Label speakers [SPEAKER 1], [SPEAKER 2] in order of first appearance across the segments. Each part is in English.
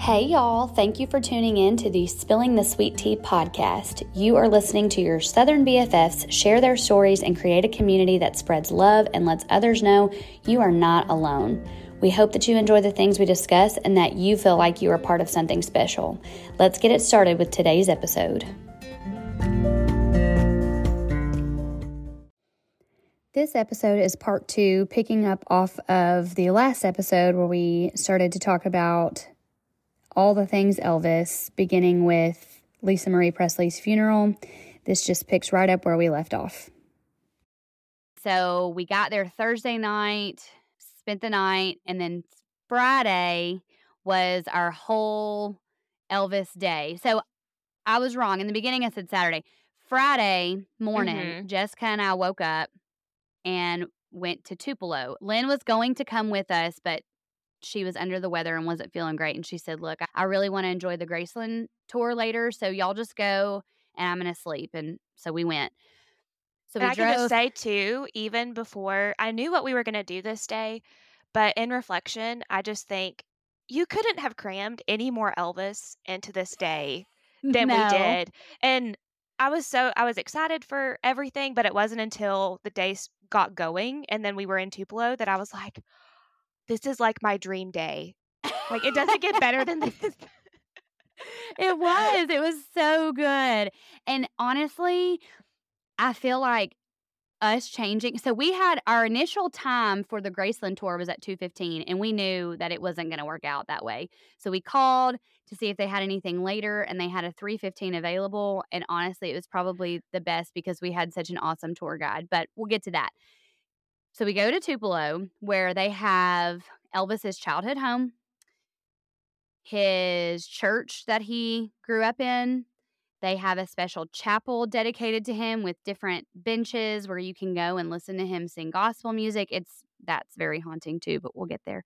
[SPEAKER 1] Hey, y'all. Thank you for tuning in to the Spilling the Sweet Tea podcast. You are listening to your Southern BFFs share their stories and create a community that spreads love and lets others know you are not alone. We hope that you enjoy the things we discuss and that you feel like you are part of something special. Let's get it started with today's episode. This episode is part two, picking up off of the last episode where we started to talk about all the things Elvis, beginning with Lisa Marie Presley's funeral. This just picks right up where we left off. So we got there Thursday night, spent the night, and then Friday was our whole Elvis day. So I was wrong. In the beginning, I said Saturday. Friday morning,
[SPEAKER 2] Mhm.
[SPEAKER 1] Jessica and I woke up and went to Tupelo. Lynn was going to come with us, but she was under the weather and wasn't feeling great. And she said, Look, I really want to enjoy the Graceland tour later. So y'all just go and I'm going to sleep. And so we went. So
[SPEAKER 2] And
[SPEAKER 1] we
[SPEAKER 2] I can just
[SPEAKER 1] drove.
[SPEAKER 2] say too, even before I knew what we were going to do this day, but in reflection, I just think you couldn't have crammed any more Elvis into this day than
[SPEAKER 1] No.
[SPEAKER 2] we did. And I was so I was excited for everything, but it wasn't until the days got going and then we were in Tupelo that I was like, this is like my dream day. Like it doesn't get better than this.
[SPEAKER 1] it was. It was so good. And honestly, I feel like us changing. So we had our initial time for the Graceland tour was at 2:15 and we knew that it wasn't going to work out that way. So we called to see if they had anything later and they had a 3:15 available and honestly, it was probably the best because we had such an awesome tour guide, but we'll get to that. So we go to Tupelo where they have Elvis's childhood home, his church that he grew up in. They have a special chapel dedicated to him with different benches where you can go and listen to him sing gospel music. It's that's very haunting too, but we'll get there.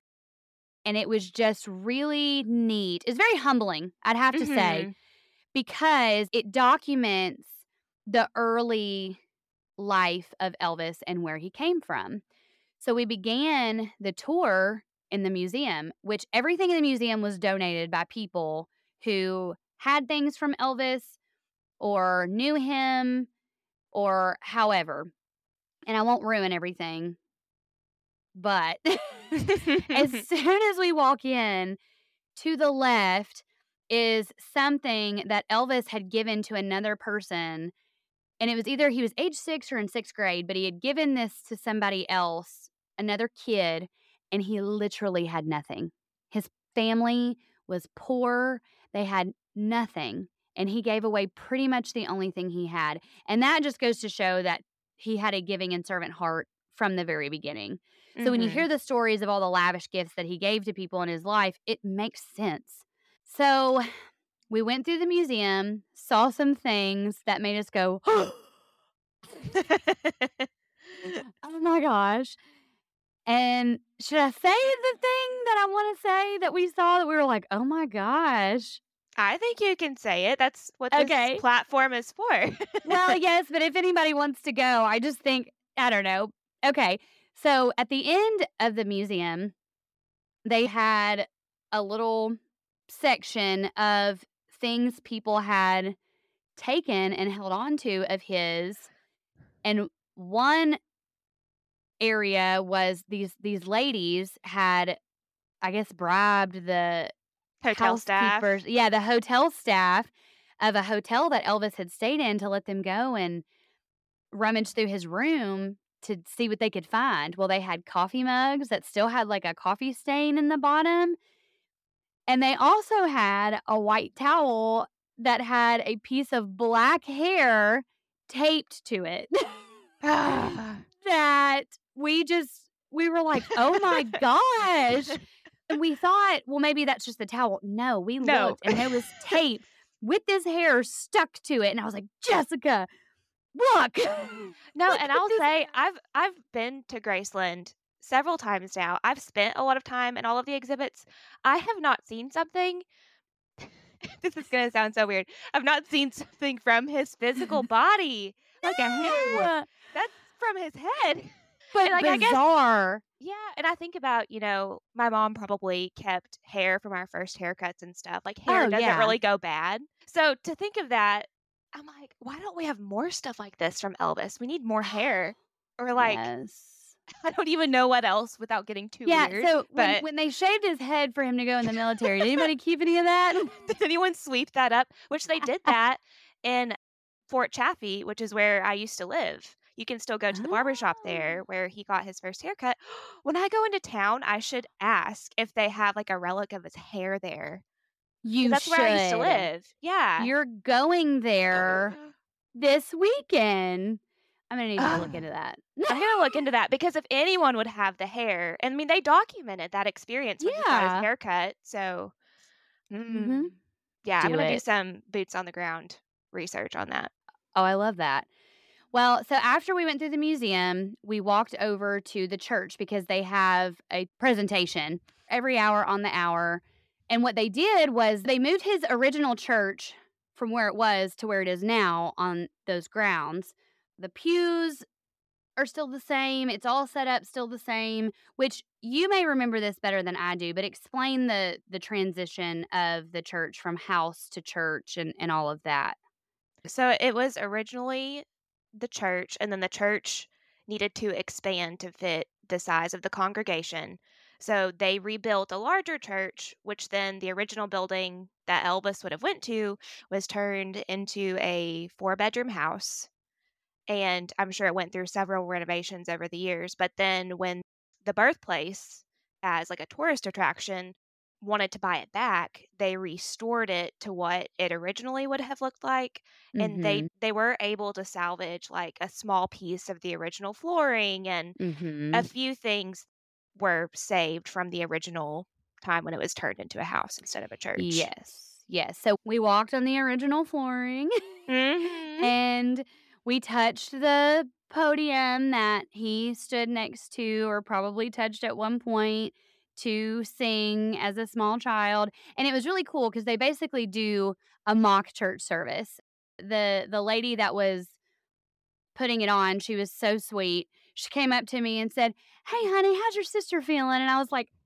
[SPEAKER 1] And it was just really neat. It's very humbling, I'd have to say,
[SPEAKER 2] Mhm.
[SPEAKER 1] because it documents the early life of Elvis and where he came from. So we began the tour in the museum, which everything in the museum was donated by people who had things from Elvis or knew him or however. And I won't ruin everything. But as soon as we walk in, to the left is something that Elvis had given to another person. And it was either he was age six or in sixth grade, but he had given this to somebody else, another kid, and he literally had nothing. His family was poor, they had nothing. And he gave away pretty much the only thing he had. And that just goes to show that he had a giving and servant heart from the very beginning. So when you
[SPEAKER 2] Mhm.
[SPEAKER 1] hear the stories of all the lavish gifts that he gave to people in his life, it makes sense. So we went through the museum, saw some things that made us go, oh my gosh. And should I say the thing that I want to say that we saw that we were like, oh my gosh?
[SPEAKER 2] I think you can say it. That's what
[SPEAKER 1] Okay.
[SPEAKER 2] this platform is for.
[SPEAKER 1] well, yes, but if anybody wants to go, I just think, I don't know. Okay. So at the end of the museum, they had a little section of things people had taken and held on to of his. And one area was these these ladies had I guess bribed the
[SPEAKER 2] Hotel staff.
[SPEAKER 1] Yeah, the hotel staff of a hotel that Elvis had stayed in to let them go and rummage through his room to see what they could find. Well, they had coffee mugs that still had like a coffee stain in the bottom. And they also had a white towel that had a piece of black hair taped to it.
[SPEAKER 2] Ah.
[SPEAKER 1] that we just we were like, "Oh my gosh." And we thought, well, maybe that's just the towel. No, we
[SPEAKER 2] No.
[SPEAKER 1] looked and there was tape with this hair stuck to it. And I was like, Jessica, look.
[SPEAKER 2] no,
[SPEAKER 1] Look
[SPEAKER 2] and I'll
[SPEAKER 1] this
[SPEAKER 2] say I've I've been to Graceland several times now. I've spent a lot of time in all of the exhibits. I have not seen something. this is gonna sound so weird. I've not seen something from his physical body, like a hair. That's from his head.
[SPEAKER 1] but
[SPEAKER 2] like, I guess
[SPEAKER 1] bizarre.
[SPEAKER 2] Yeah, and I think about, you know, my mom probably kept hair from our first haircuts and stuff. Like hair
[SPEAKER 1] Oh,
[SPEAKER 2] doesn't
[SPEAKER 1] yeah.
[SPEAKER 2] really go bad. So to think of that, I'm like, why don't we have more stuff like this from Elvis? We need more hair. Or like
[SPEAKER 1] Yes.
[SPEAKER 2] I don't even know what else without getting too
[SPEAKER 1] Yeah,
[SPEAKER 2] weird.
[SPEAKER 1] so when
[SPEAKER 2] but
[SPEAKER 1] when they shaved his head for him to go in the military, did anybody keep any of that?
[SPEAKER 2] did anyone sweep that up? Which they did that in Fort Chaffee, which is where I used to live. You can still go to the barber shop there
[SPEAKER 1] Oh.
[SPEAKER 2] where he got his first haircut. When I go into town, I should ask if they have like a relic of his hair there.
[SPEAKER 1] You
[SPEAKER 2] that's where I used to live. Yeah.
[SPEAKER 1] You're going there this weekend. I'm gonna need to look into that.
[SPEAKER 2] I'm gonna look into that because if anyone would have the hair, and I mean they documented that experience when he got his haircut. So,
[SPEAKER 1] Mhm.
[SPEAKER 2] mm, yeah, I'm gonna do some boots on the ground research on that.
[SPEAKER 1] Oh, I love that. Well, so after we went through the museum, we walked over to the church because they have a presentation every hour on the hour. And what they did was they moved his original church from where it was to where it is now on those grounds. The pews are still the same. It's all set up still the same, which you may remember this better than I do, but explain the the transition of the church from house to church and, and all of that.
[SPEAKER 2] So it was originally the church, and then the church needed to expand to fit the size of the congregation. So they rebuilt a larger church, which then the original building that Elvis would have went to was turned into a four bedroom house. And I'm sure it went through several renovations over the years. But then when the birthplace, as like a tourist attraction, wanted to buy it back, they restored it to what it originally would have looked like and they
[SPEAKER 1] Mhm.
[SPEAKER 2] they were able to salvage like a small piece of the original flooring and a
[SPEAKER 1] Mhm.
[SPEAKER 2] few things were saved from the original time when it was turned into a house instead of a church.
[SPEAKER 1] Yes. Yes. So we walked on the original flooring
[SPEAKER 2] Mhm.
[SPEAKER 1] and we touched the podium that he stood next to or probably touched at one point to sing as a small child. And it was really cool because they basically do a mock church service. The the lady that was putting it on, she was so sweet. She came up to me and said, "Hey, honey, how's your sister feeling?" And I was like, "I,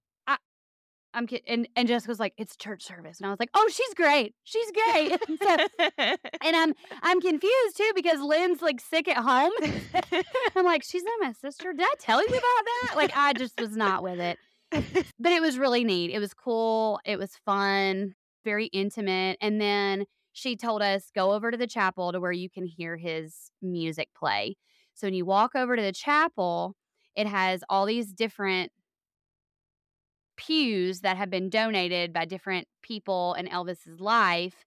[SPEAKER 1] I'm and and Jessica was like, "It's church service," and I was like, "Oh, she's great. She's great." And so, and I'm I'm confused too because Lynn's like sick at home. I'm like, "She's not my sister. Did I tell you about that?" Like, I just was not with it. But it was really neat. It was cool. It was fun. Very intimate. And then she told us go over to the chapel to where you can hear his music play. So when you walk over to the chapel, it has all these different pews that have been donated by different people in Elvis's life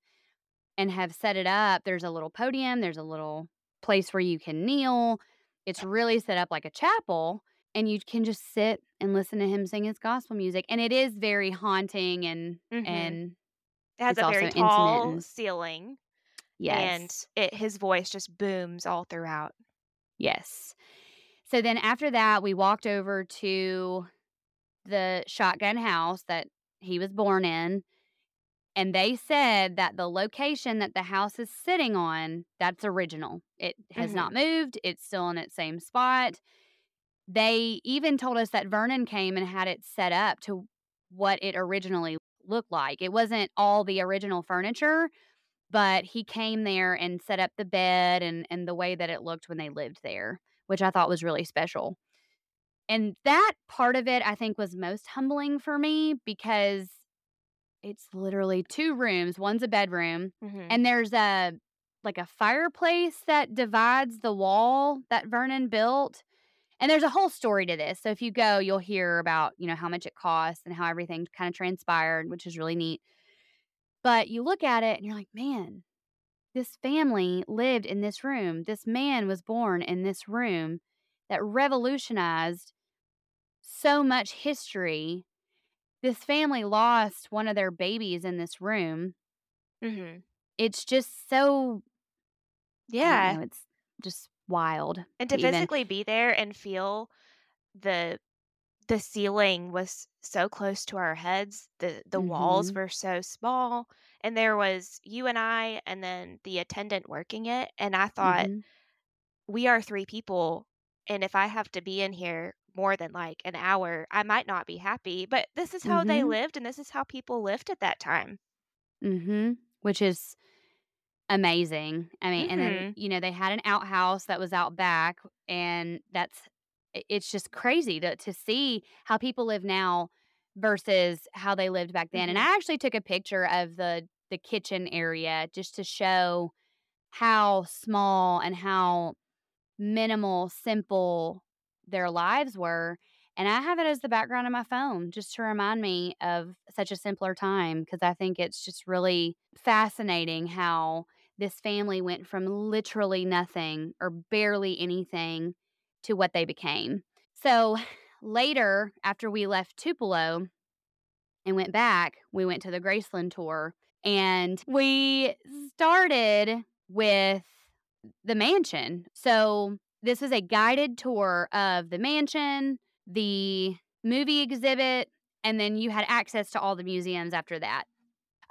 [SPEAKER 1] and have set it up. There's a little podium, there's a little place where you can kneel. It's really set up like a chapel and you can just sit and listen to him sing his gospel music and it is very haunting and
[SPEAKER 2] Mhm.
[SPEAKER 1] and
[SPEAKER 2] It has a very tall
[SPEAKER 1] and-
[SPEAKER 2] ceiling
[SPEAKER 1] yes.
[SPEAKER 2] and it his voice just booms all throughout.
[SPEAKER 1] Yes. So then after that, we walked over to the shotgun house that he was born in. And they said that the location that the house is sitting on, that's original. It has
[SPEAKER 2] Mhm.
[SPEAKER 1] not moved. It's still in its same spot. They even told us that Vernon came and had it set up to what it originally looked like. It wasn't all the original furniture, but he came there and set up the bed and and the way that it looked when they lived there, which I thought was really special. And that part of it I think was most humbling for me because it's literally 2 rooms, one's a bedroom,
[SPEAKER 2] Mhm.
[SPEAKER 1] and there's a like a fireplace that divides the wall that Vernon built. And there's a whole story to this. So if you go, you'll hear about, you know, how much it costs and how everything kind of transpired, which is really neat. But you look at it and you're like, man, this family lived in this room. This man was born in this room that revolutionized so much history. This family lost one of their babies in this room.
[SPEAKER 2] Mhm.
[SPEAKER 1] It's just so,
[SPEAKER 2] Yeah.
[SPEAKER 1] know, it's just wild.
[SPEAKER 2] And to
[SPEAKER 1] even.
[SPEAKER 2] physically be there and feel the the ceiling was so close to our heads, the the walls
[SPEAKER 1] Mhm.
[SPEAKER 2] were so small, and there was you and I and then the attendant working it, and I thought
[SPEAKER 1] Mhm.
[SPEAKER 2] we are 3 people and if I have to be in here more than, like, an hour, I might not be happy, but this is how they
[SPEAKER 1] Mhm.
[SPEAKER 2] lived, and this is how people lived at that time.
[SPEAKER 1] Mhm. Which is amazing. I mean, and then,
[SPEAKER 2] Mhm.
[SPEAKER 1] you know, they had an outhouse that was out back, and that's it's just crazy to to see how people live now versus how they lived back then, and
[SPEAKER 2] Mhm.
[SPEAKER 1] I actually took a picture of the the kitchen area just to show how small and how minimal, simple their lives were, and I have it as the background of my phone just to remind me of such a simpler time because I think it's just really fascinating how this family went from literally nothing or barely anything to what they became. So, later, after we left Tupelo and went back, we went to the Graceland tour, and we started with the mansion. So, this is a guided tour of the mansion, the movie exhibit, and then you had access to all the museums after that.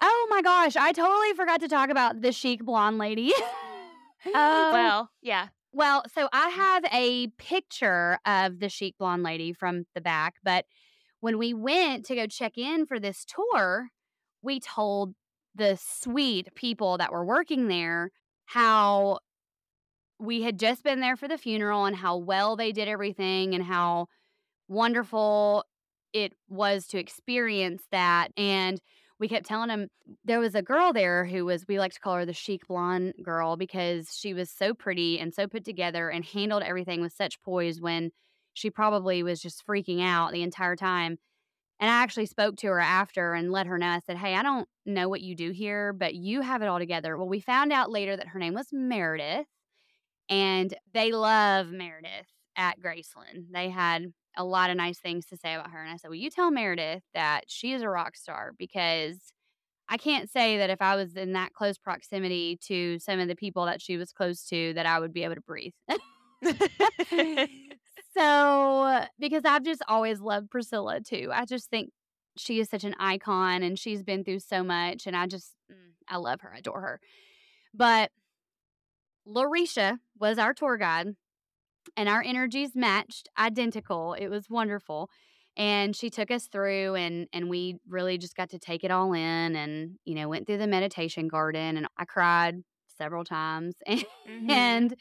[SPEAKER 1] Oh my gosh, I totally forgot to talk about the chic blonde lady.
[SPEAKER 2] Oh, well, yeah.
[SPEAKER 1] well, so I mm-hmm. have a picture of the chic blonde lady from the back, but when we went to go check in for this tour, we told the sweet people that were working there how we had just been there for the funeral and how well they did everything and how wonderful it was to experience that, and we kept telling 'em there was a girl there who was we like to call her the chic blonde girl because she was so pretty and so put together and handled everything with such poise when she probably was just freaking out the entire time, and I actually spoke to her after and let her know, I said, "Hey, I don't know what you do here, but you have it all together." Well, we found out later that her name was Meredith, and they love Meredith at Graceland. They had a lot of nice things to say about her, and I said, "Well, you tell Meredith that she is a rock star because I can't say that if I was in that close proximity to some of the people that she was close to that I would be able to breathe." So because I've just always loved Priscilla too. I just think she is such an icon, and she's been through so much, and I just mm, I love her, adore her. But Larisha was our tour guide, and our energies matched identical, it was wonderful, and she took us through, and and we really just got to take it all in and, you know, went through the meditation garden, and I cried several times,
[SPEAKER 2] Mhm.
[SPEAKER 1] and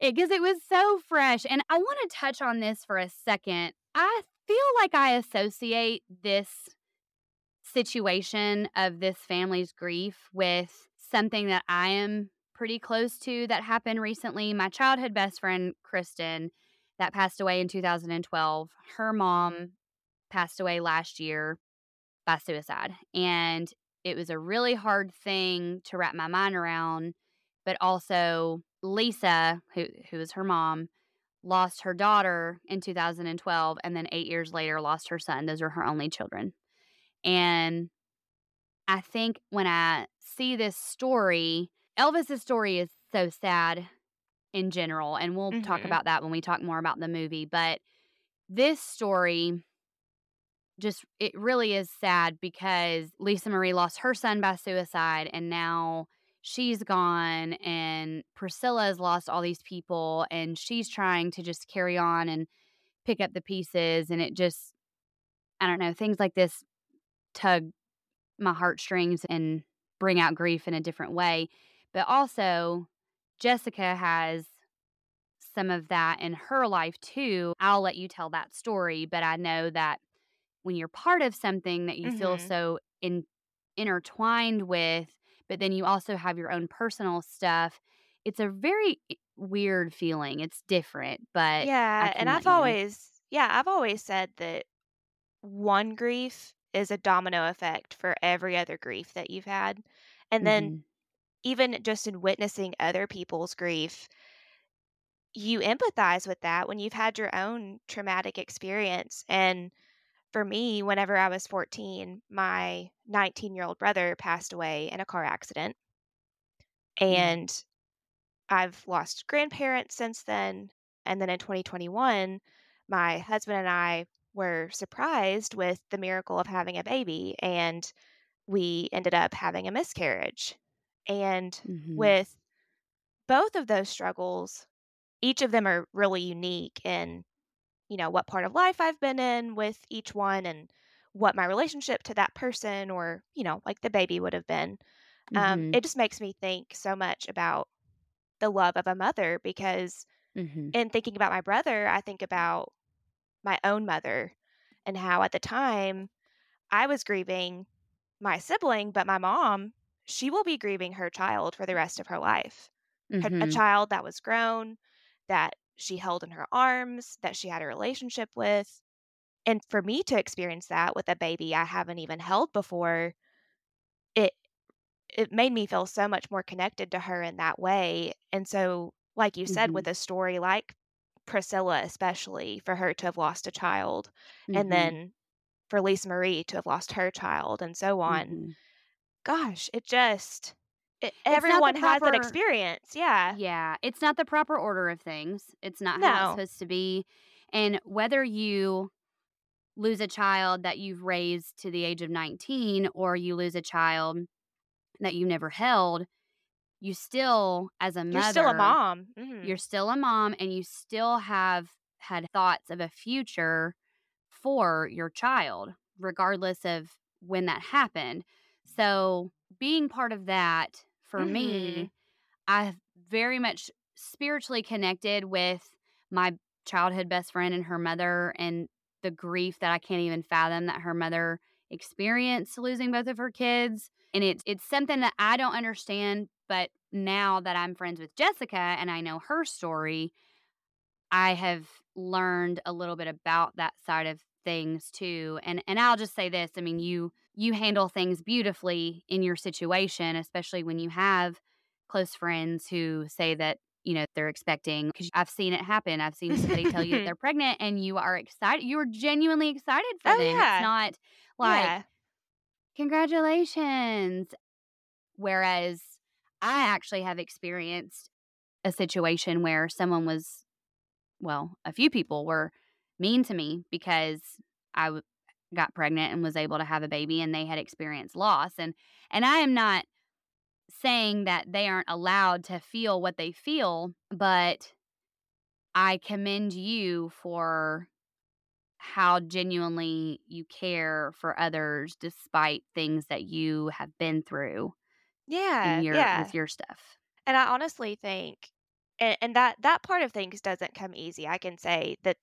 [SPEAKER 1] it 'cause it was so fresh, and I wanna touch on this for a second. I feel like I associate this situation of this family's grief with something that I am pretty close to that happened recently. My childhood best friend, Kristen, that passed away in 2012, her mom passed away last year by suicide, and it was a really hard thing to wrap my mind around, but also Lisa, who who was her mom, lost her daughter in 2012, and then 8 years later lost her son, those are her only children. And I think when I see this story Elvis's story is so sad in general, and we'll talk
[SPEAKER 2] Mhm.
[SPEAKER 1] about that when we talk more about the movie, but this story just it really is sad because Lisa Marie lost her son by suicide, and now she's gone, and Priscilla's lost all these people, and she's trying to just carry on and pick up the pieces, and it just I don't know, things like this tug my heartstrings and bring out grief in a different way, but also Jessica has some of that in her life too. I'll let you tell that story, but I know that when you're part of something that you feel
[SPEAKER 2] Mhm.
[SPEAKER 1] so in intertwined with, but then you also have your own personal stuff, it's a very weird feeling, it's different, but
[SPEAKER 2] Yeah, and I've
[SPEAKER 1] know.
[SPEAKER 2] always yeah, I've always said that one grief is a domino effect for every other grief that you've had, and then
[SPEAKER 1] Mhm.
[SPEAKER 2] Even just in witnessing other people's grief you empathize with that when you've had your own traumatic experience, and for me, whenever I was 14, my nineteen-year-old brother passed away in a car accident
[SPEAKER 1] Yeah.
[SPEAKER 2] and I've lost grandparents since then, and then in 2021, my husband and I were surprised with the miracle of having a baby, and we ended up having a miscarriage, and
[SPEAKER 1] Mhm.
[SPEAKER 2] with both of those struggles each of them are really unique in, you know, what part of life I've been in with each one and what my relationship to that person or, you know, like the baby would have been. Um,
[SPEAKER 1] Mhm.
[SPEAKER 2] it just makes me think so much about the love of a mother because
[SPEAKER 1] Mhm.
[SPEAKER 2] in thinking about my brother, I think about my own mother and how at the time I was grieving my sibling, but my mom, she will be grieving her child for the rest of her life. Her, a child that was grown, that she held in her arms, that she had a relationship with. And for me to experience that with a baby I haven't even held before, it it made me feel so much more connected to her in that way. And so, like you said,
[SPEAKER 1] Mhm.
[SPEAKER 2] with a story like Priscilla, especially for her to have lost a child, and
[SPEAKER 1] Mhm.
[SPEAKER 2] then for Lisa Marie to have lost her child, and so on. Gosh, it just it,
[SPEAKER 1] It's not the
[SPEAKER 2] everyone has that experience. Yeah.
[SPEAKER 1] Yeah, it's not the proper order of things. It's not how it's supposed to be. And whether you lose a child that you've raised to the age of 19 or you lose a child that you never held, you still, as a
[SPEAKER 2] You're still a
[SPEAKER 1] mother,
[SPEAKER 2] mom. Mhm.
[SPEAKER 1] you're still a mom and you still have had thoughts of a future for your child, regardless of when that happened. So, being part of that for
[SPEAKER 2] Mhm.
[SPEAKER 1] me, I've very much spiritually connected with my childhood best friend and her mother and the grief that I can't even fathom that her mother experienced losing both of her kids. And it's it's something that I don't understand, but now that I'm friends with Jessica and I know her story, I have learned a little bit about that side of things too. And and I'll just say this, I mean, you you handle things beautifully in your situation, especially when you have close friends who say that, you know, they're expecting cuz I've seen it happen. I've seen somebody tell you that they're pregnant and you are excited. You're genuinely excited for
[SPEAKER 2] oh
[SPEAKER 1] them. It's not like
[SPEAKER 2] Yeah.
[SPEAKER 1] congratulations. Whereas I actually have experienced a situation where someone was well, a few people were mean to me because I got pregnant and was able to have a baby and they had experienced loss and and I am not saying that they aren't allowed to feel what they feel, but I commend you for how genuinely you care for others despite things that you have been through
[SPEAKER 2] Yeah.
[SPEAKER 1] your
[SPEAKER 2] Yeah.
[SPEAKER 1] with your stuff.
[SPEAKER 2] And I honestly think and, and that that part of things doesn't come easy. I can say that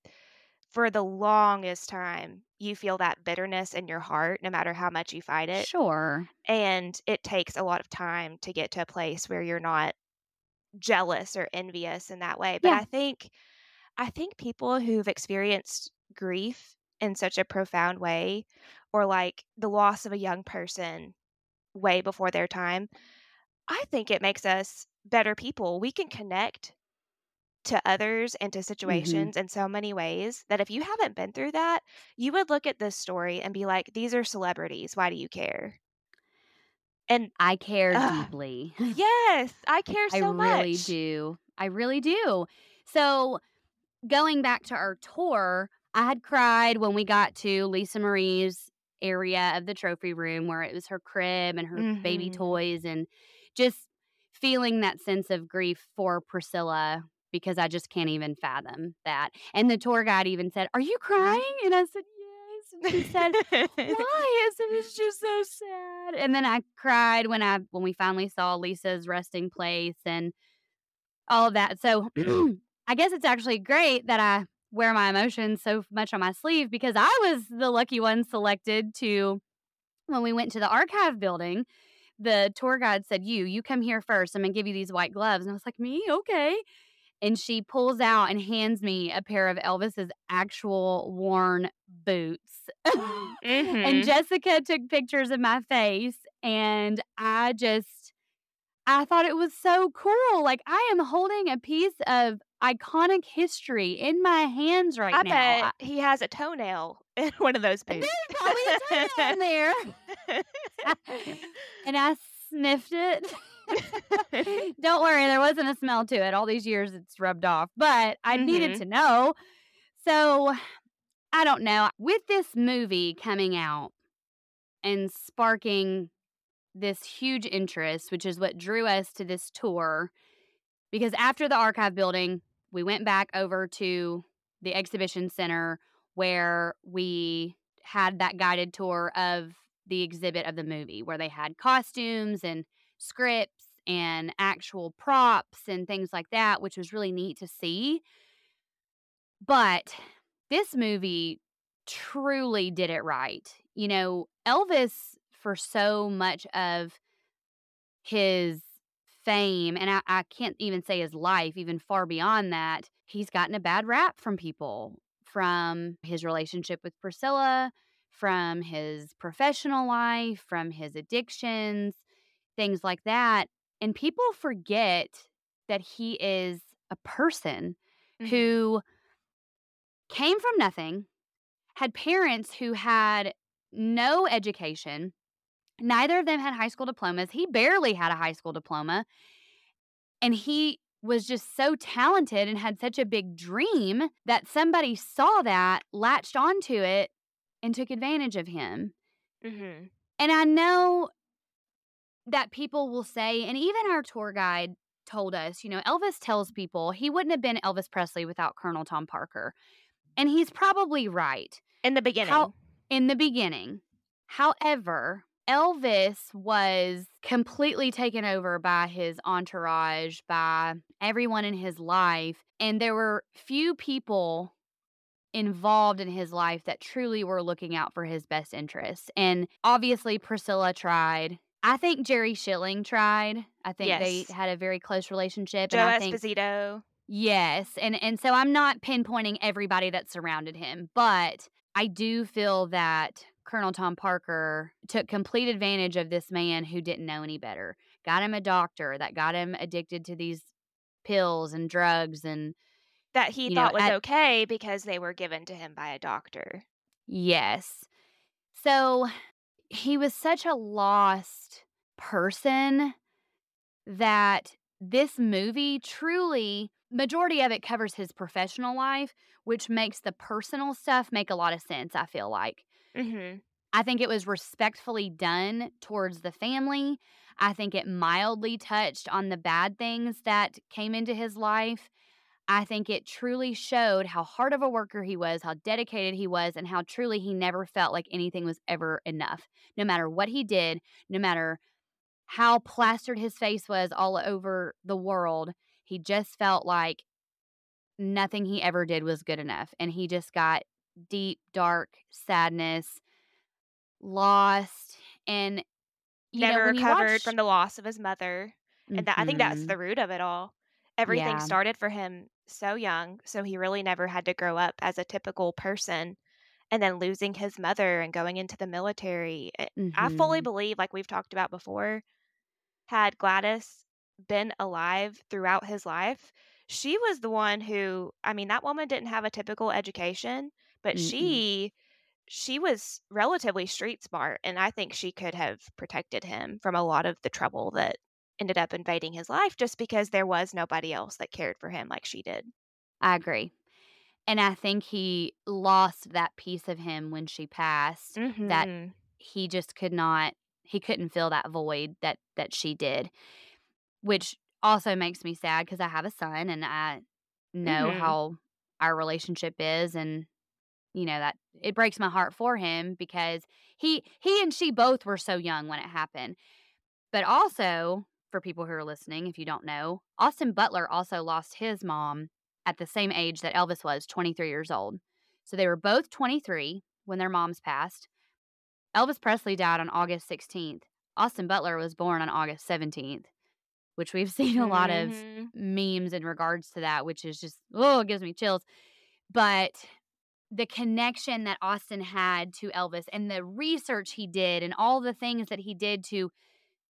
[SPEAKER 2] for the longest time you feel that bitterness in your heart no matter how much you fight it.
[SPEAKER 1] Sure.
[SPEAKER 2] And it takes a lot of time to get to a place where you're not jealous or envious in that way. But
[SPEAKER 1] Yeah.
[SPEAKER 2] I think I think people who've experienced grief in such a profound way or like the loss of a young person way before their time, I think it makes us better people. We can connect to others and to
[SPEAKER 1] Mhm.
[SPEAKER 2] situations in so many ways that if you haven't been through that, you would look at this story and be like, these are celebrities. Why do you care? And
[SPEAKER 1] I care deeply.
[SPEAKER 2] yes, I care so much.
[SPEAKER 1] I really do. I really do. So, going back to our tour, I had cried when we got to Lisa Marie's area of the trophy room where it was her crib and her baby
[SPEAKER 2] hmm
[SPEAKER 1] toys and just feeling that sense of grief for Priscilla because I just can't even fathom that. And the tour guide even said, "Are you mm-hmm. crying?" And I said, "Yes." And he said, why? It's, it was just so sad. And then I cried when I when we finally saw Lisa's resting place and all of that. So I guess it's actually great that I wear my emotions so much on my sleeve because I was the lucky one selected to when we went to the archive building. The tour guide said, "You, you come here first. I'm gonna give you these white gloves." And I was like, "Me? Okay." And she pulls out and hands me a pair of Elvis's actual worn boots. and
[SPEAKER 2] hmm
[SPEAKER 1] Jessica took pictures of my face, and I just I thought it was so cool. Like, I am holding a piece of iconic history in my hands right
[SPEAKER 2] I
[SPEAKER 1] now.
[SPEAKER 2] bet
[SPEAKER 1] I bet
[SPEAKER 2] he has a toenail in one of those
[SPEAKER 1] there's
[SPEAKER 2] boots.
[SPEAKER 1] probably a toenail in there. and I sniffed it. Don't worry, there wasn't a smell to it. All these years it's rubbed off, but I needed
[SPEAKER 2] hmm
[SPEAKER 1] to know. So, I don't know. With this movie coming out and sparking this huge interest, which is what drew us to this tour, because after the archive building, we went back over to the exhibition center where we had that guided tour of the exhibit of the movie where they had costumes and scripts and actual props and things like that, which was really neat to see. But this movie truly did it right. You know, Elvis, for so much of his fame, and I, I can't even say his life, even far beyond that, he's gotten a bad rap from people, from his relationship with Priscilla, from his professional life, from his addictions, things like that. And people forget that he is a person
[SPEAKER 2] Mhm.
[SPEAKER 1] who came from nothing, had parents who had no education. Neither of them had high school diplomas. He barely had a high school diploma. And he was just so talented and had such a big dream that somebody saw that, latched onto it, and took advantage of him.
[SPEAKER 2] Mhm.
[SPEAKER 1] And I know that people will say, and even our tour guide told us, you know, Elvis tells people he wouldn't have been Elvis Presley without Colonel Tom Parker. And he's probably right
[SPEAKER 2] In the beginning.
[SPEAKER 1] How- in the beginning. However, Elvis was completely taken over by his entourage, by everyone in his life. And there were few people involved in his life that truly were looking out for his best interests. And obviously, Priscilla tried. I think Jerry Schilling tried. I think
[SPEAKER 2] Yes.
[SPEAKER 1] they had a very close relationship.
[SPEAKER 2] Joe
[SPEAKER 1] and I think
[SPEAKER 2] Esposito.
[SPEAKER 1] Yes, and and so I'm not pinpointing everybody that surrounded him, but I do feel that Colonel Tom Parker took complete advantage of this man who didn't know any better. Got him a doctor that got him addicted to these pills and drugs and
[SPEAKER 2] That he
[SPEAKER 1] You know,
[SPEAKER 2] thought was
[SPEAKER 1] at-
[SPEAKER 2] okay because they were given to him by a doctor.
[SPEAKER 1] yes. So he was such a lost person that this movie truly majority of it covers his professional life, which makes the personal stuff make a lot of sense, I feel like.
[SPEAKER 2] Mhm.
[SPEAKER 1] I think it was respectfully done towards the family. I think it mildly touched on the bad things that came into his life. I think it truly showed how hard of a worker he was, how dedicated he was, and how truly he never felt like anything was ever enough. No matter what he did, no matter how plastered his face was all over the world, he just felt like nothing he ever did was good enough. And he just got deep, dark sadness, lost, and you know,
[SPEAKER 2] Never
[SPEAKER 1] when
[SPEAKER 2] recovered
[SPEAKER 1] watch-
[SPEAKER 2] from the loss of his mother. And that, I think that's
[SPEAKER 1] Mhm.
[SPEAKER 2] the root of it all. Everything
[SPEAKER 1] Yeah.
[SPEAKER 2] started for him so young, so he really never had to grow up as a typical person. And then losing his mother and going into the military. I- I fully
[SPEAKER 1] Mhm.
[SPEAKER 2] believe, like we've talked about before, had Gladys been alive throughout his life, she was the one who, I mean, that woman didn't have a typical education, but
[SPEAKER 1] Mm-mm.
[SPEAKER 2] she she was relatively street smart and I think she could have protected him from a lot of the trouble that ended up invading his life just because there was nobody else that cared for him like she did.
[SPEAKER 1] I agree. And I think he lost that piece of him when she passed. That
[SPEAKER 2] Mhm.
[SPEAKER 1] he just could not he couldn't fill that void that that she did. Which also makes me sad because I have a son and I know
[SPEAKER 2] Mhm.
[SPEAKER 1] how our relationship is and you know that it breaks my heart for him because he he and she both were so young when it happened. But also, for people who are listening, if you don't know, Austin Butler also lost his mom at the same age that Elvis was, 23 years old. So they were both 23 when their moms passed. Elvis Presley died on August 16th. Austin Butler was born on August 17th, which we've seen a lot of
[SPEAKER 2] Mhm.
[SPEAKER 1] memes in regards to that, which is just, oh, it gives me chills. But the connection that Austin had to Elvis and the research he did and all the things that he did to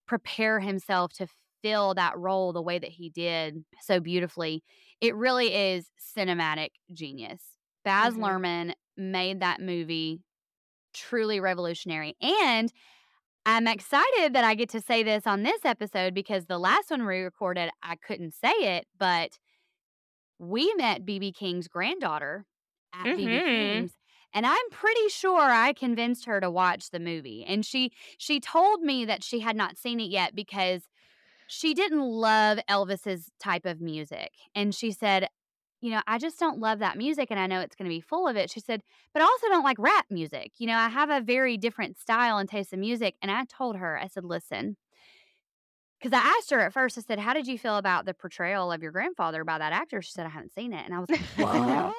[SPEAKER 1] prepare himself to fill that role the way that he did so beautifully, it really is cinematic genius. Baz
[SPEAKER 2] Mhm.
[SPEAKER 1] Luhrmann made that movie truly revolutionary. And I'm excited that I get to say this on this episode because the last one we recorded, I couldn't say it, but we met BB King's granddaughter at BB
[SPEAKER 2] Mhm.
[SPEAKER 1] King's. And I'm pretty sure I convinced her to watch the movie. And she she told me that she had not seen it yet because she didn't love Elvis's type of music. And she said, you know, I just don't love that music and I know it's going to be full of it. She said, but I also don't like rap music. You know, I have a very different style and taste of music. And I told her, I said, listen, because I asked her at first, I said, how did you feel about the portrayal of your grandfather by that actor? She said, I haven't seen it. And I was like, what?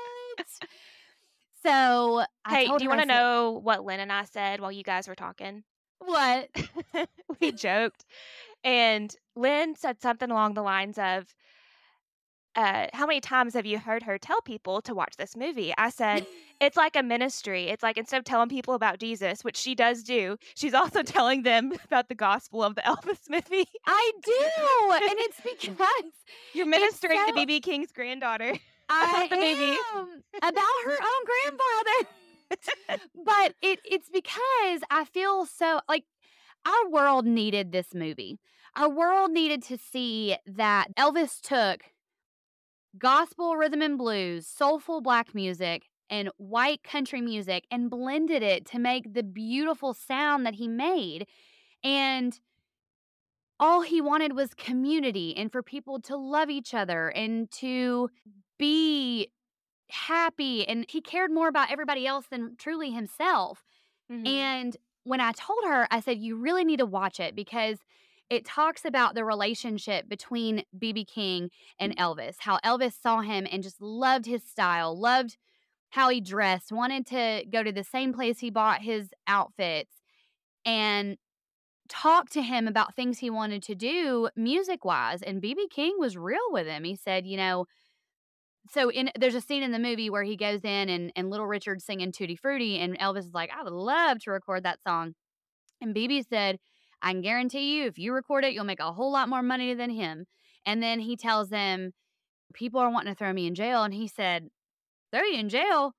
[SPEAKER 1] So I
[SPEAKER 2] Hey, do you want to know what Lynn and I said while you guys were talking?
[SPEAKER 1] what?
[SPEAKER 2] we joked. And Lynn said something along the lines of, uh, how many times have you heard her tell people to watch this movie? I said, it's like a ministry. It's like instead of telling people about Jesus, which she does do, she's also telling them about the gospel of the Elvis movie.
[SPEAKER 1] I do. And it's because
[SPEAKER 2] You're ministering
[SPEAKER 1] so-
[SPEAKER 2] to BB King's granddaughter.
[SPEAKER 1] I
[SPEAKER 2] the movie.
[SPEAKER 1] am about her own grandfather. but it it's because I feel so like our world needed this movie. Our world needed to see that Elvis took gospel rhythm and blues, soulful black music, and white country music and blended it to make the beautiful sound that he made. And all he wanted was community and for people to love each other and to be happy. And he cared more about everybody else than truly himself.
[SPEAKER 2] Mhm.
[SPEAKER 1] And when I told her, I said, You really need to watch it because it talks about the relationship between BB King and Elvis, how Elvis saw him and just loved his style, loved how he dressed, wanted to go to the same place he bought his outfits, and talked to him about things he wanted to do music wise. And BB King was real with him. He said, You know, so in there's a scene in the movie where he goes in and, and little Richard's singing Tutti Frutti and Elvis is like, I would love to record that song. And BB said, I can guarantee you if you record it, you'll make a whole lot more money than him. And then he tells them, People are wanting to throw me in jail. And he said, Throw you in jail?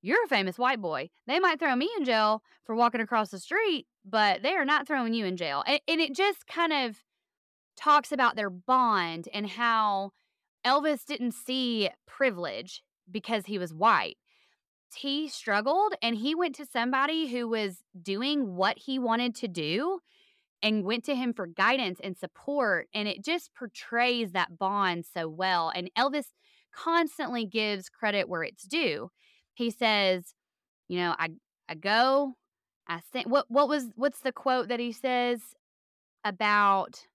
[SPEAKER 1] You're a famous white boy. They might throw me in jail for walking across the street, but they are not throwing you in jail. And, and it just kind of talks about their bond and how Elvis didn't see privilege because he was white. He struggled and he went to somebody who was doing what he wanted to do and went to him for guidance and support. And it just portrays that bond so well. And Elvis constantly gives credit where it's due. He says, you know, I I go, I sing what what was what's the quote that he says about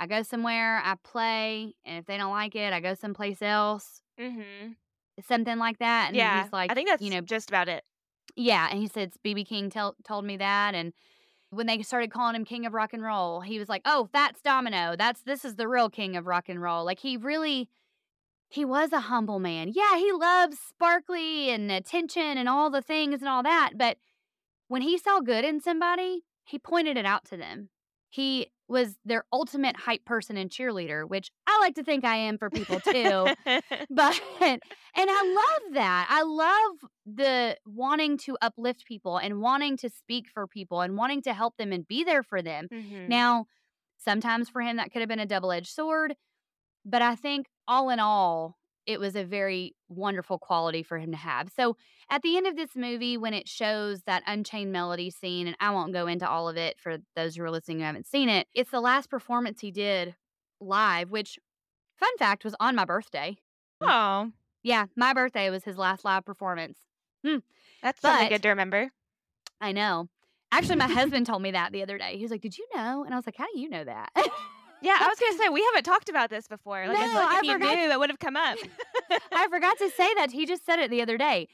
[SPEAKER 1] I go somewhere, I play, and if they don't like it, I go someplace else.
[SPEAKER 2] Mhm.
[SPEAKER 1] Something like that. And
[SPEAKER 2] Yeah,
[SPEAKER 1] he's like,
[SPEAKER 2] I think that's
[SPEAKER 1] you know,
[SPEAKER 2] just about it.
[SPEAKER 1] yeah. And he said BB King tell, told me that. And when they started calling him King of Rock and Roll, he was like, "Oh, that's Domino. That's this is the real King of Rock and Roll." Like he really, he was a humble man. Yeah, he loves sparkly and attention and all the things and all that. But when he saw good in somebody, he pointed it out to them. He was their ultimate hype person and cheerleader, which I like to think I am for people too. but and I love that. I love the wanting to uplift people and wanting to speak for people and wanting to help them and be there for them.
[SPEAKER 2] Mhm.
[SPEAKER 1] Now, sometimes for him that could have been a double-edged sword, but I think all in all, it was a very wonderful quality for him to have. So, at the end of this movie when it shows that Unchained Melody scene and I won't go into all of it for those who are listening who haven't seen it, it's the last performance he did live, which fun fact was on my birthday.
[SPEAKER 2] oh,
[SPEAKER 1] Yeah, my birthday was his last live performance. Hmm.
[SPEAKER 2] that's something
[SPEAKER 1] But-
[SPEAKER 2] good to remember.
[SPEAKER 1] I know. Actually, my husband told me that the other day. He was like, "Did you know?" And I was like, "How do you know that?"
[SPEAKER 2] Yeah, I was gonna say we haven't talked about this before. Like,
[SPEAKER 1] No,
[SPEAKER 2] like, if
[SPEAKER 1] I
[SPEAKER 2] you
[SPEAKER 1] forgot-
[SPEAKER 2] knew, it would have come up.
[SPEAKER 1] I forgot to say that. He just said it the other day.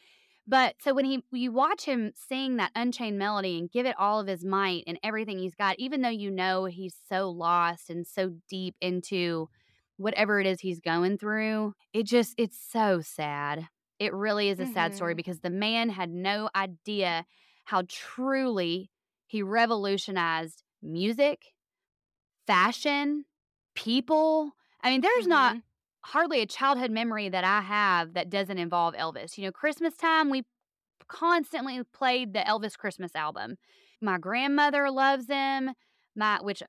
[SPEAKER 1] But so when he you watch him sing that unchained melody and give it all of his might and everything he's got, even though you know he's so lost and so deep into whatever it is he's going through, it just it's so sad. It really is a sad story
[SPEAKER 2] Mhm.
[SPEAKER 1] because the man had no idea how truly he revolutionized music, fashion, people. I mean, there's not
[SPEAKER 2] Mhm.
[SPEAKER 1] hardly a childhood memory that I have that doesn't involve Elvis. You know, Christmas time, we constantly played the Elvis Christmas album. My grandmother loves him. My which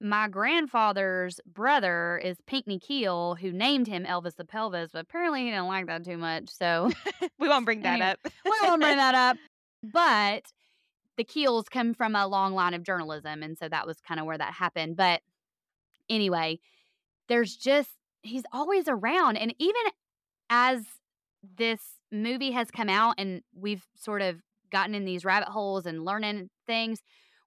[SPEAKER 1] my grandfather's brother is Pinckney Keel, who named him Elvis the Pelvis, but apparently he didn't like that too much. So
[SPEAKER 2] we won't bring that up.
[SPEAKER 1] we won't bring that up. But the Keels come from a long line of journalism, and so that was kind of where that happened. But anyway, there's just he's always around. And even as this movie has come out and we've sort of gotten in these rabbit holes and learning things,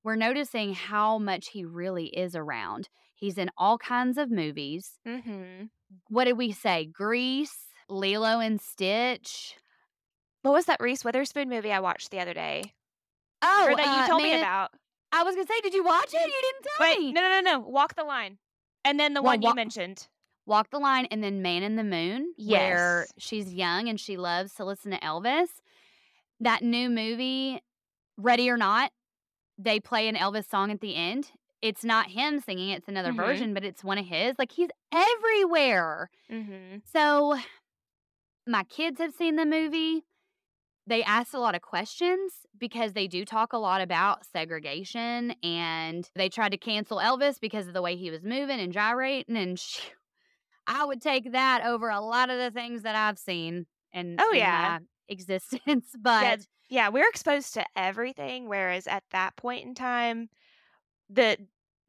[SPEAKER 1] we're noticing how much he really is around. He's in all kinds of movies.
[SPEAKER 2] Mhm.
[SPEAKER 1] What did we say? Grease, Lilo and Stitch.
[SPEAKER 2] What was that Reese Witherspoon movie I watched the other day?
[SPEAKER 1] Oh,
[SPEAKER 2] or that you
[SPEAKER 1] uh,
[SPEAKER 2] told me about.
[SPEAKER 1] I was gonna say, did you watch it? You didn't tell
[SPEAKER 2] Wait,
[SPEAKER 1] me.
[SPEAKER 2] no, no, no, no. Walk the line. And then the
[SPEAKER 1] Well,
[SPEAKER 2] one
[SPEAKER 1] wa-
[SPEAKER 2] you mentioned.
[SPEAKER 1] Walk the Line and then Man in the Moon, where she's young and she loves to listen to Elvis. That new movie, Ready or Not, they play an Elvis song at the end. It's not him singing, it's another
[SPEAKER 2] Mhm.
[SPEAKER 1] version, but it's one of his. Like he's everywhere.
[SPEAKER 2] Mm-hmm.
[SPEAKER 1] So my kids have seen the movie. They asked a lot of questions because they do talk a lot about segregation and they tried to cancel Elvis because of the way he was moving and gyrating and sh I would take that over a lot of the things that I've seen in,
[SPEAKER 2] Oh, yeah.
[SPEAKER 1] my existence. But
[SPEAKER 2] Yeah, yeah, we're exposed to everything, whereas at that point in time, the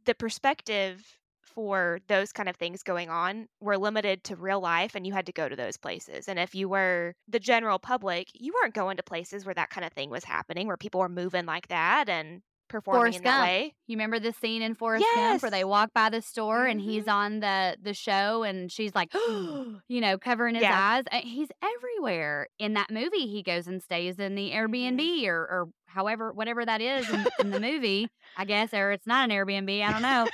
[SPEAKER 2] the perspective for those kind of things going on were limited to real life and you had to go to those places. And if you were the general public, you weren't going to places where that kind of thing was happening, where people were moving like that and performing
[SPEAKER 1] Forrest
[SPEAKER 2] in that
[SPEAKER 1] Gump.
[SPEAKER 2] way.
[SPEAKER 1] you remember the scene in Forrest Gump where they walk by the store and he's
[SPEAKER 2] Mhm.
[SPEAKER 1] on the the show and she's like, you know, covering his
[SPEAKER 2] Yeah.
[SPEAKER 1] eyes. Uh, He's everywhere. In that movie, he goes and stays in the Airbnb or or however whatever that is in, in the movie, I guess, or it's not an Airbnb. I don't know.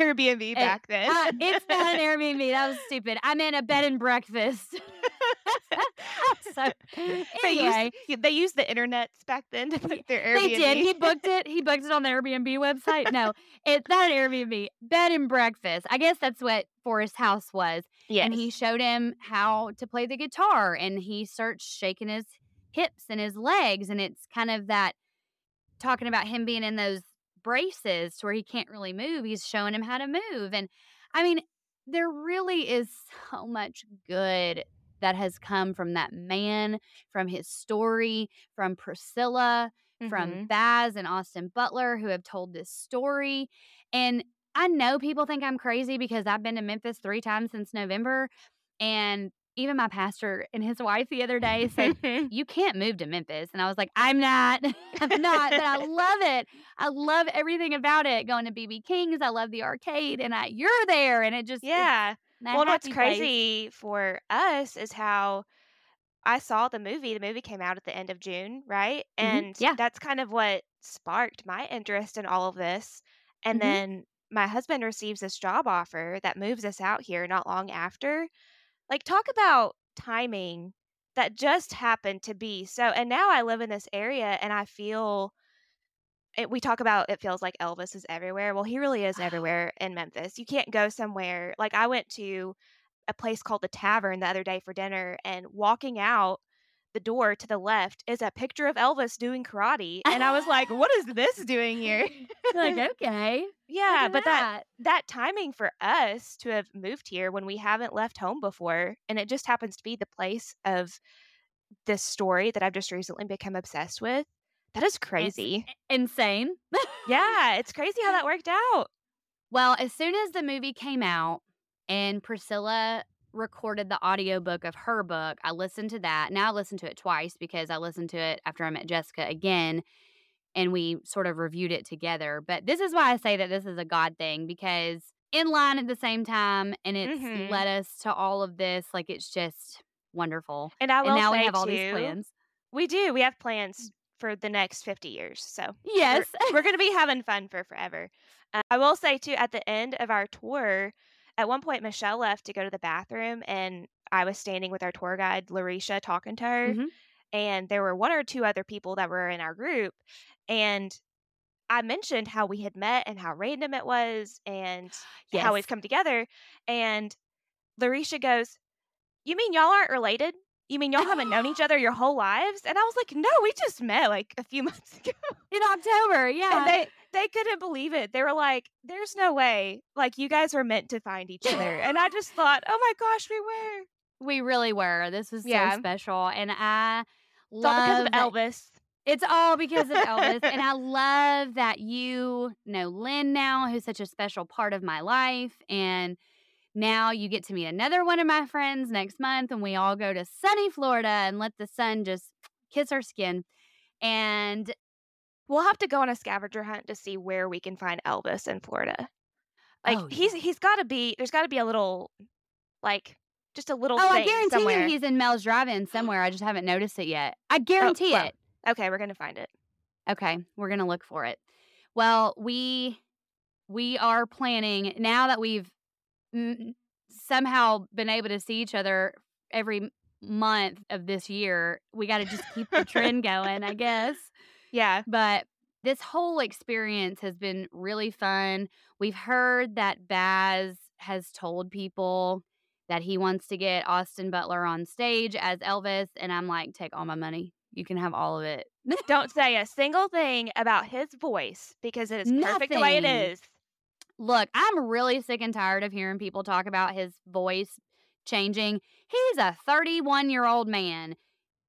[SPEAKER 2] Airbnb back then.
[SPEAKER 1] Uh, it's not an Airbnb. That was stupid. I'm in a bed and breakfast. so
[SPEAKER 2] they
[SPEAKER 1] anyway,
[SPEAKER 2] used they used the internet back then to book their Airbnb.
[SPEAKER 1] they did. He booked it. He booked it on the Airbnb website. No, it's not an Airbnb. Bed and breakfast. I guess that's what Forrest House was.
[SPEAKER 2] yes.
[SPEAKER 1] And he showed him how to play the guitar, and he starts shaking his hips and his legs, and it's kind of that talking about him being in those braces to where he can't really move. He's showing him how to move, and I mean, there really is so much good that has come from that man, from his story, from Priscilla, from
[SPEAKER 2] Mhm.
[SPEAKER 1] Baz and Austin Butler who have told this story. And I know people think I'm crazy because I've been to Memphis three times since November. And even my pastor and his wife the other day said, You can't move to Memphis. And I was like, I'm not. I'm not. But I love it. I love everything about it. Going to BB King's. I love the arcade. And I, you're there. And it just,
[SPEAKER 2] yeah. Well, what's
[SPEAKER 1] happy place.
[SPEAKER 2] crazy for us is how I saw the movie. The movie came out at the end of June, right?
[SPEAKER 1] Mhm.
[SPEAKER 2] And
[SPEAKER 1] Yeah.
[SPEAKER 2] that's kind of what sparked my interest in all of this. And
[SPEAKER 1] Mhm.
[SPEAKER 2] then my husband receives this job offer that moves us out here not long after. Like, talk about timing that just happened to be so. And now I live in this area and I feel. It, we talk about it feels like Elvis is everywhere. Well, he really is everywhere in Memphis. You can't go somewhere like I went to a place called the Tavern the other day for dinner, and walking out the door to the left is a picture of Elvis doing karate, and I was like, "What is this doing here?"
[SPEAKER 1] Like, okay.
[SPEAKER 2] yeah, but that that timing for us to have moved here when we haven't left home before, and it just happens to be the place of this story that I've just recently become obsessed with. That is crazy.
[SPEAKER 1] insane.
[SPEAKER 2] yeah, it's crazy how that worked out.
[SPEAKER 1] Well, as soon as the movie came out and Priscilla recorded the audiobook of her book, I listened to that. Now I listened to it twice because I listened to it after I met Jessica again and we sort of reviewed it together. But this is why I say that this is a God thing because in line at the same time and it's
[SPEAKER 2] Mhm.
[SPEAKER 1] led us to all of this. Like it's just wonderful.
[SPEAKER 2] And I will
[SPEAKER 1] And now we have all these plans.
[SPEAKER 2] We do. We have plans for the next 50 years. So we're-
[SPEAKER 1] Yes.
[SPEAKER 2] we're, going to be having fun for forever. Uh, I will say, too, at the end of our tour, at one point, Michelle left to go to the bathroom, and I was standing with our tour guide, Larisha, talking to her.
[SPEAKER 1] Mhm.
[SPEAKER 2] And there were one or two other people that were in our group. And I mentioned how we had met and how random it was and how we've come together. And Larisha goes, You mean y'all aren't related? You mean y'all haven't known each other your whole lives? And I was like, No, we just met like a few months ago.
[SPEAKER 1] In October. Yeah.
[SPEAKER 2] And they they couldn't believe it. They were like, "There's no way! Like you guys were meant to find each other." And I just thought, "Oh my gosh, we were!"
[SPEAKER 1] we really were. This was
[SPEAKER 2] Yeah.
[SPEAKER 1] so special. And I
[SPEAKER 2] It's all because
[SPEAKER 1] love
[SPEAKER 2] of Elvis.
[SPEAKER 1] It's all because of Elvis. and I love that you know Lynn now, who's such a special part of my life, and now you get to meet another one of my friends next month, and we all go to sunny Florida and let the sun just kiss our skin. And
[SPEAKER 2] We'll have to go on a scavenger hunt to see where we can find Elvis in Florida. Like
[SPEAKER 1] Oh,
[SPEAKER 2] he's
[SPEAKER 1] yeah.
[SPEAKER 2] he's got to be there's got to be a little like just a little
[SPEAKER 1] oh, I guarantee
[SPEAKER 2] somewhere.
[SPEAKER 1] you he's in Mel's Drive-In somewhere. I just haven't noticed it yet. I oh, guarantee
[SPEAKER 2] Oh, well.
[SPEAKER 1] it.
[SPEAKER 2] okay, we're going to find it.
[SPEAKER 1] Okay, we're gonna look for it. Well, we we are planning now that we've somehow been able to see each other every month of this year. We got to just keep the trend going, I guess.
[SPEAKER 2] Yeah.
[SPEAKER 1] But this whole experience has been really fun. We've heard that Baz has told people that he wants to get Austin Butler on stage as Elvis, and I'm like, take all my money. You can have all of it.
[SPEAKER 2] Don't say a single thing about his voice because it is perfect the way it
[SPEAKER 1] Nothing.
[SPEAKER 2] is.
[SPEAKER 1] Look, I'm really sick and tired of hearing people talk about his voice changing. He's a 31 year old man.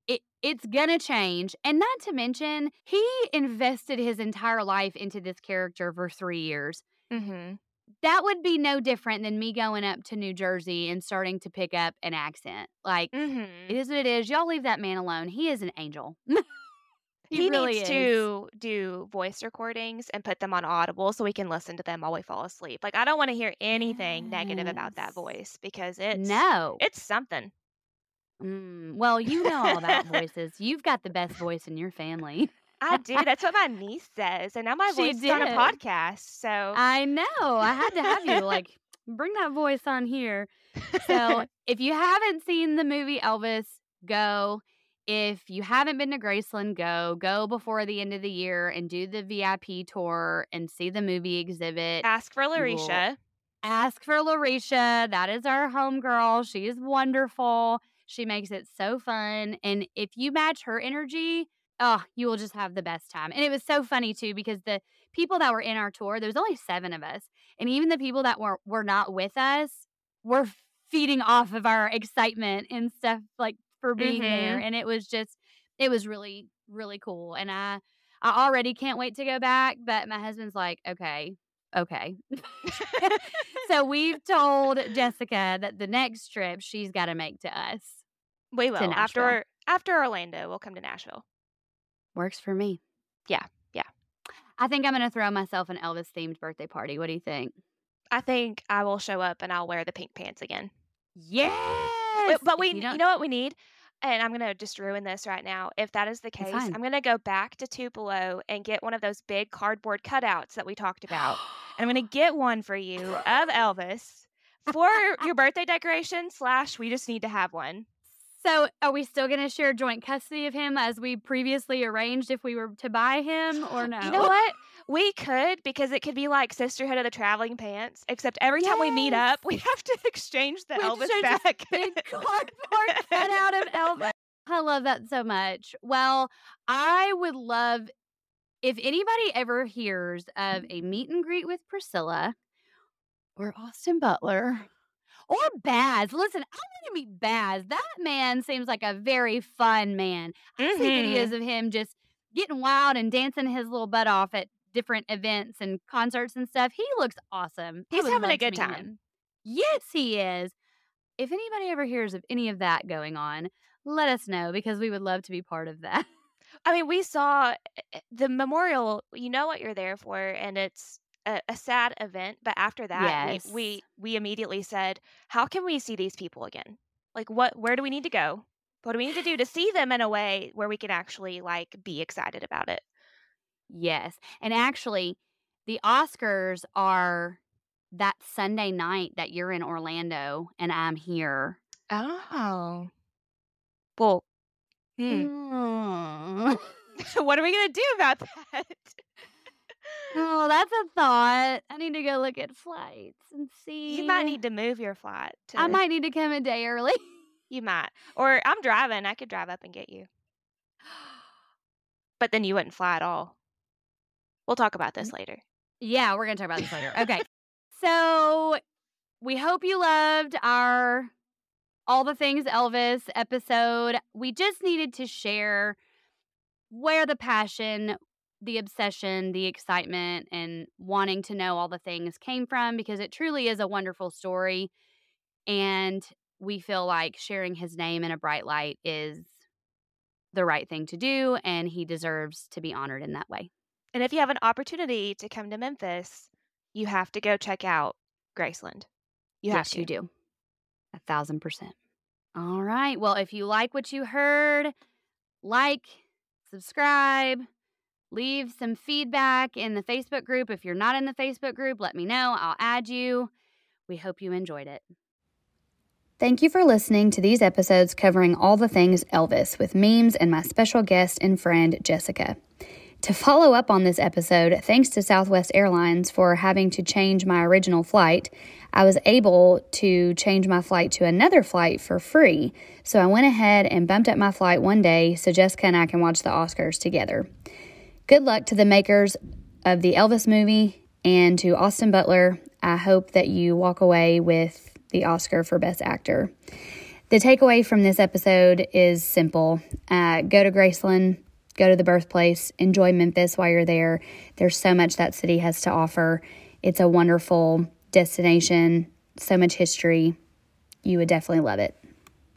[SPEAKER 1] It, it's gonna change. And not to mention, he invested his entire life into this character for three years.
[SPEAKER 2] Mhm.
[SPEAKER 1] That would be no different than me going up to New Jersey and starting to pick up an accent. Like, it
[SPEAKER 2] Mhm.
[SPEAKER 1] is what it is. Y'all leave that man alone. He is an angel.
[SPEAKER 2] He,
[SPEAKER 1] really
[SPEAKER 2] needs
[SPEAKER 1] is.
[SPEAKER 2] to do voice recordings and put them on Audible so we can listen to them while we fall asleep. Like I don't want to hear anything negative about that voice because it's
[SPEAKER 1] no.
[SPEAKER 2] it's something.
[SPEAKER 1] Mm, well, you know all about voices. You've got the best voice in your family.
[SPEAKER 2] I do. That's what my niece says, and now my
[SPEAKER 1] She
[SPEAKER 2] voice is on a podcast. So
[SPEAKER 1] I know. I had to have you like bring that voice on here. So, if you haven't seen the movie Elvis, go. If you haven't been to Graceland, go. Go before the end of the year and do the VIP tour and see the movie exhibit.
[SPEAKER 2] ask for Larisha.
[SPEAKER 1] Ask for Larisha. That is our homegirl. She is wonderful. She makes it so fun. And if you match her energy, oh, you will just have the best time. And it was so funny too, because the people that were in our tour, there was only seven of us. And even the people that were were not with us were feeding off of our excitement and stuff like for being there. Mm-hmm. And it was just it was really, really cool. And I I already can't wait to go back. But my husband's like, okay, okay. so we've told Jessica that the next trip she's got to make to us
[SPEAKER 2] We will after after Orlando. We'll come to Nashville.
[SPEAKER 1] works for me.
[SPEAKER 2] Yeah, yeah.
[SPEAKER 1] I think I'm going to throw myself an Elvis themed birthday party. What do you think?
[SPEAKER 2] I think I will show up and I'll wear the pink pants again.
[SPEAKER 1] Yes.
[SPEAKER 2] But- But we,
[SPEAKER 1] you
[SPEAKER 2] you, know what we need? And I'm gonna just ruin this right now. If that is the case. I'm gonna go back to Tupelo and get one of those big cardboard cutouts that we talked about. And I'm gonna get one for you of Elvis for your birthday decoration. Slash, we just need to have one.
[SPEAKER 1] So, are we still going to share joint custody of him as we previously arranged if we were to buy him or no?
[SPEAKER 2] You know what? We could because it could be like Sisterhood of the Traveling Pants. Except every time we meet up, we have to exchange the
[SPEAKER 1] We
[SPEAKER 2] Elvis back.
[SPEAKER 1] Big cardboard cutout of Elvis. I love that so much. Well, I would love if anybody ever hears of a meet and greet with Priscilla or Austin Butler or Baz. Listen, I want to meet Baz. That man seems like a very fun man. I see
[SPEAKER 2] Mhm.
[SPEAKER 1] videos of him just getting wild and dancing his little butt off at different events and concerts and stuff. He looks awesome.
[SPEAKER 2] He's having a good time.
[SPEAKER 1] him. Yes, he is. If anybody ever hears of any of that going on, let us know because we would love to be part of that.
[SPEAKER 2] I mean, we saw uh, the memorial. You know what you're there for, and it's a, a sad event. But after that,
[SPEAKER 1] Yes.
[SPEAKER 2] we, we we immediately said, "How can we see these people again? Like, what? Where do we need to go? What do we need to do to see them in a way where we can actually like be excited about it?"
[SPEAKER 1] Yes. And actually, the Oscars are that Sunday night that you're in Orlando and I'm here.
[SPEAKER 2] Oh, well, hmm.
[SPEAKER 1] Mm.
[SPEAKER 2] what are we gonna do about that?
[SPEAKER 1] oh, that's a thought. I need to go look at flights and see.
[SPEAKER 2] You might need to move your flight. To,
[SPEAKER 1] I might need to come a day early.
[SPEAKER 2] You might, or I'm driving. I could drive up and get you, but then you wouldn't fly at all. We'll talk about this later.
[SPEAKER 1] Yeah, we're going to talk about this later. Okay. so we hope you loved our All the Things Elvis episode. We just needed to share where the passion, the obsession, the excitement, and wanting to know all the things came from because it truly is a wonderful story. And we feel like sharing his name in a bright light is the right thing to do, and he deserves to be honored in that way.
[SPEAKER 2] And if you have an opportunity to come to Memphis, you have to go check out Graceland. You
[SPEAKER 1] yes,
[SPEAKER 2] to.
[SPEAKER 1] you do. A thousand percent. All right. Well, if you like what you heard, like, subscribe, leave some feedback in the Facebook group. If you're not in the Facebook group, let me know. I'll add you. We hope you enjoyed it. Thank you for listening to these episodes covering all the things Elvis with memes and my special guest and friend, Jessica. To follow up on this episode, thanks to Southwest Airlines for having to change my original flight, I was able to change my flight to another flight for free. So I went ahead and bumped up my flight one day so Jessica and I can watch the Oscars together. Good luck to the makers of the Elvis movie and to Austin Butler. I hope that you walk away with the Oscar for Best Actor. The takeaway from this episode is simple uh, go to Graceland, go to the birthplace, enjoy Memphis while you're there. There's so much that city has to offer. It's a wonderful destination, so much history. You would definitely love it.